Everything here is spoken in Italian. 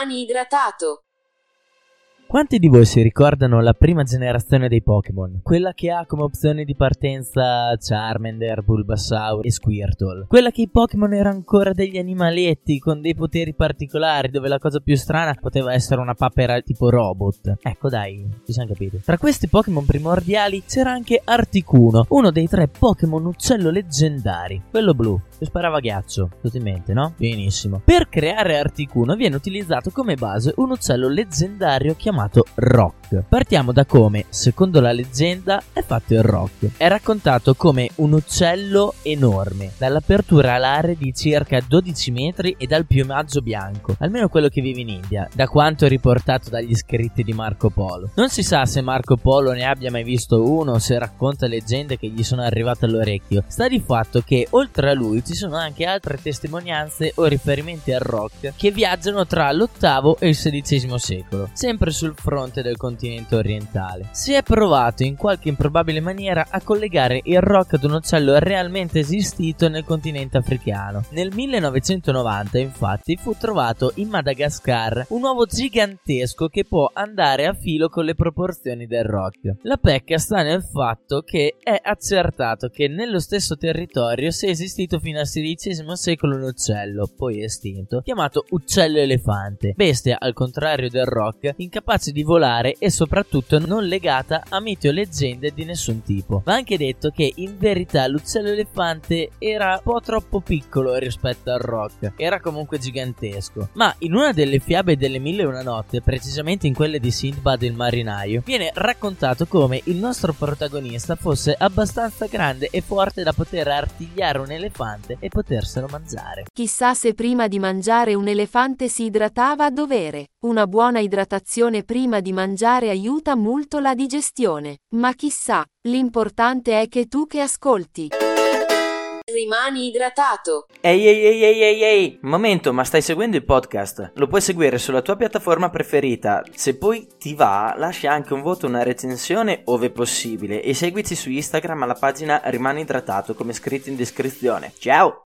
Rimani idratato. Quanti di voi si ricordano la prima generazione dei Pokémon? Quella che ha come opzione di partenza Charmander, Bulbasaur e Squirtle. Quella che i Pokémon erano ancora degli animaletti con dei poteri particolari, dove la cosa più strana poteva essere una papera tipo robot. Ecco dai, ci siamo capiti. Tra questi Pokémon primordiali c'era anche Articuno, uno dei tre Pokémon uccello leggendari. Quello blu, che sparava ghiaccio. Tutto in mente, no? Benissimo. Per creare Articuno viene utilizzato come base un uccello leggendario chiamato Rock. Partiamo da come, secondo la leggenda, è fatto il Rock. È raccontato come un uccello enorme, dall'apertura alare di circa 12 metri e dal piumaggio bianco, almeno quello che vive in India, da quanto riportato dagli scritti di Marco Polo. Non si sa se Marco Polo ne abbia mai visto uno o se racconta leggende che gli sono arrivate all'orecchio. Sta di fatto che, oltre a lui, ci sono anche altre testimonianze o riferimenti al rock che viaggiano tra l'VIII e il XVI secolo, sempre sul fronte del continente orientale. Si è provato in qualche improbabile maniera a collegare il rock ad un uccello realmente esistito nel continente africano. Nel 1990, infatti, fu trovato in Madagascar un uovo gigantesco che può andare a filo con le proporzioni del rock. La pecca sta nel fatto che è accertato che nello stesso territorio sia esistito fino al XVI secolo un uccello, poi estinto, chiamato uccello elefante, bestia al contrario del rock, incapace di volare e soprattutto non legata a miti o leggende di nessun tipo. Va anche detto che in verità l'uccello elefante era un po' troppo piccolo rispetto al rock, era comunque gigantesco. Ma in una delle fiabe delle mille e una notte, precisamente in quelle di Sindbad il marinaio, viene raccontato come il nostro protagonista fosse abbastanza grande e forte da poter artigliare un elefante e poterselo mangiare. Chissà se prima di mangiare un elefante si idratava a dovere. Una buona idratazione prima di mangiare aiuta molto la digestione. Ma chissà, l'importante è che tu che ascolti. Rimani idratato. Ehi ehi ehi ehi ehi ehi, momento, ma stai seguendo il podcast? Lo puoi seguire sulla tua piattaforma preferita. Se poi ti va, lascia anche un voto, una recensione ove possibile e seguici su Instagram alla pagina Rimani idratato come scritto in descrizione. Ciao!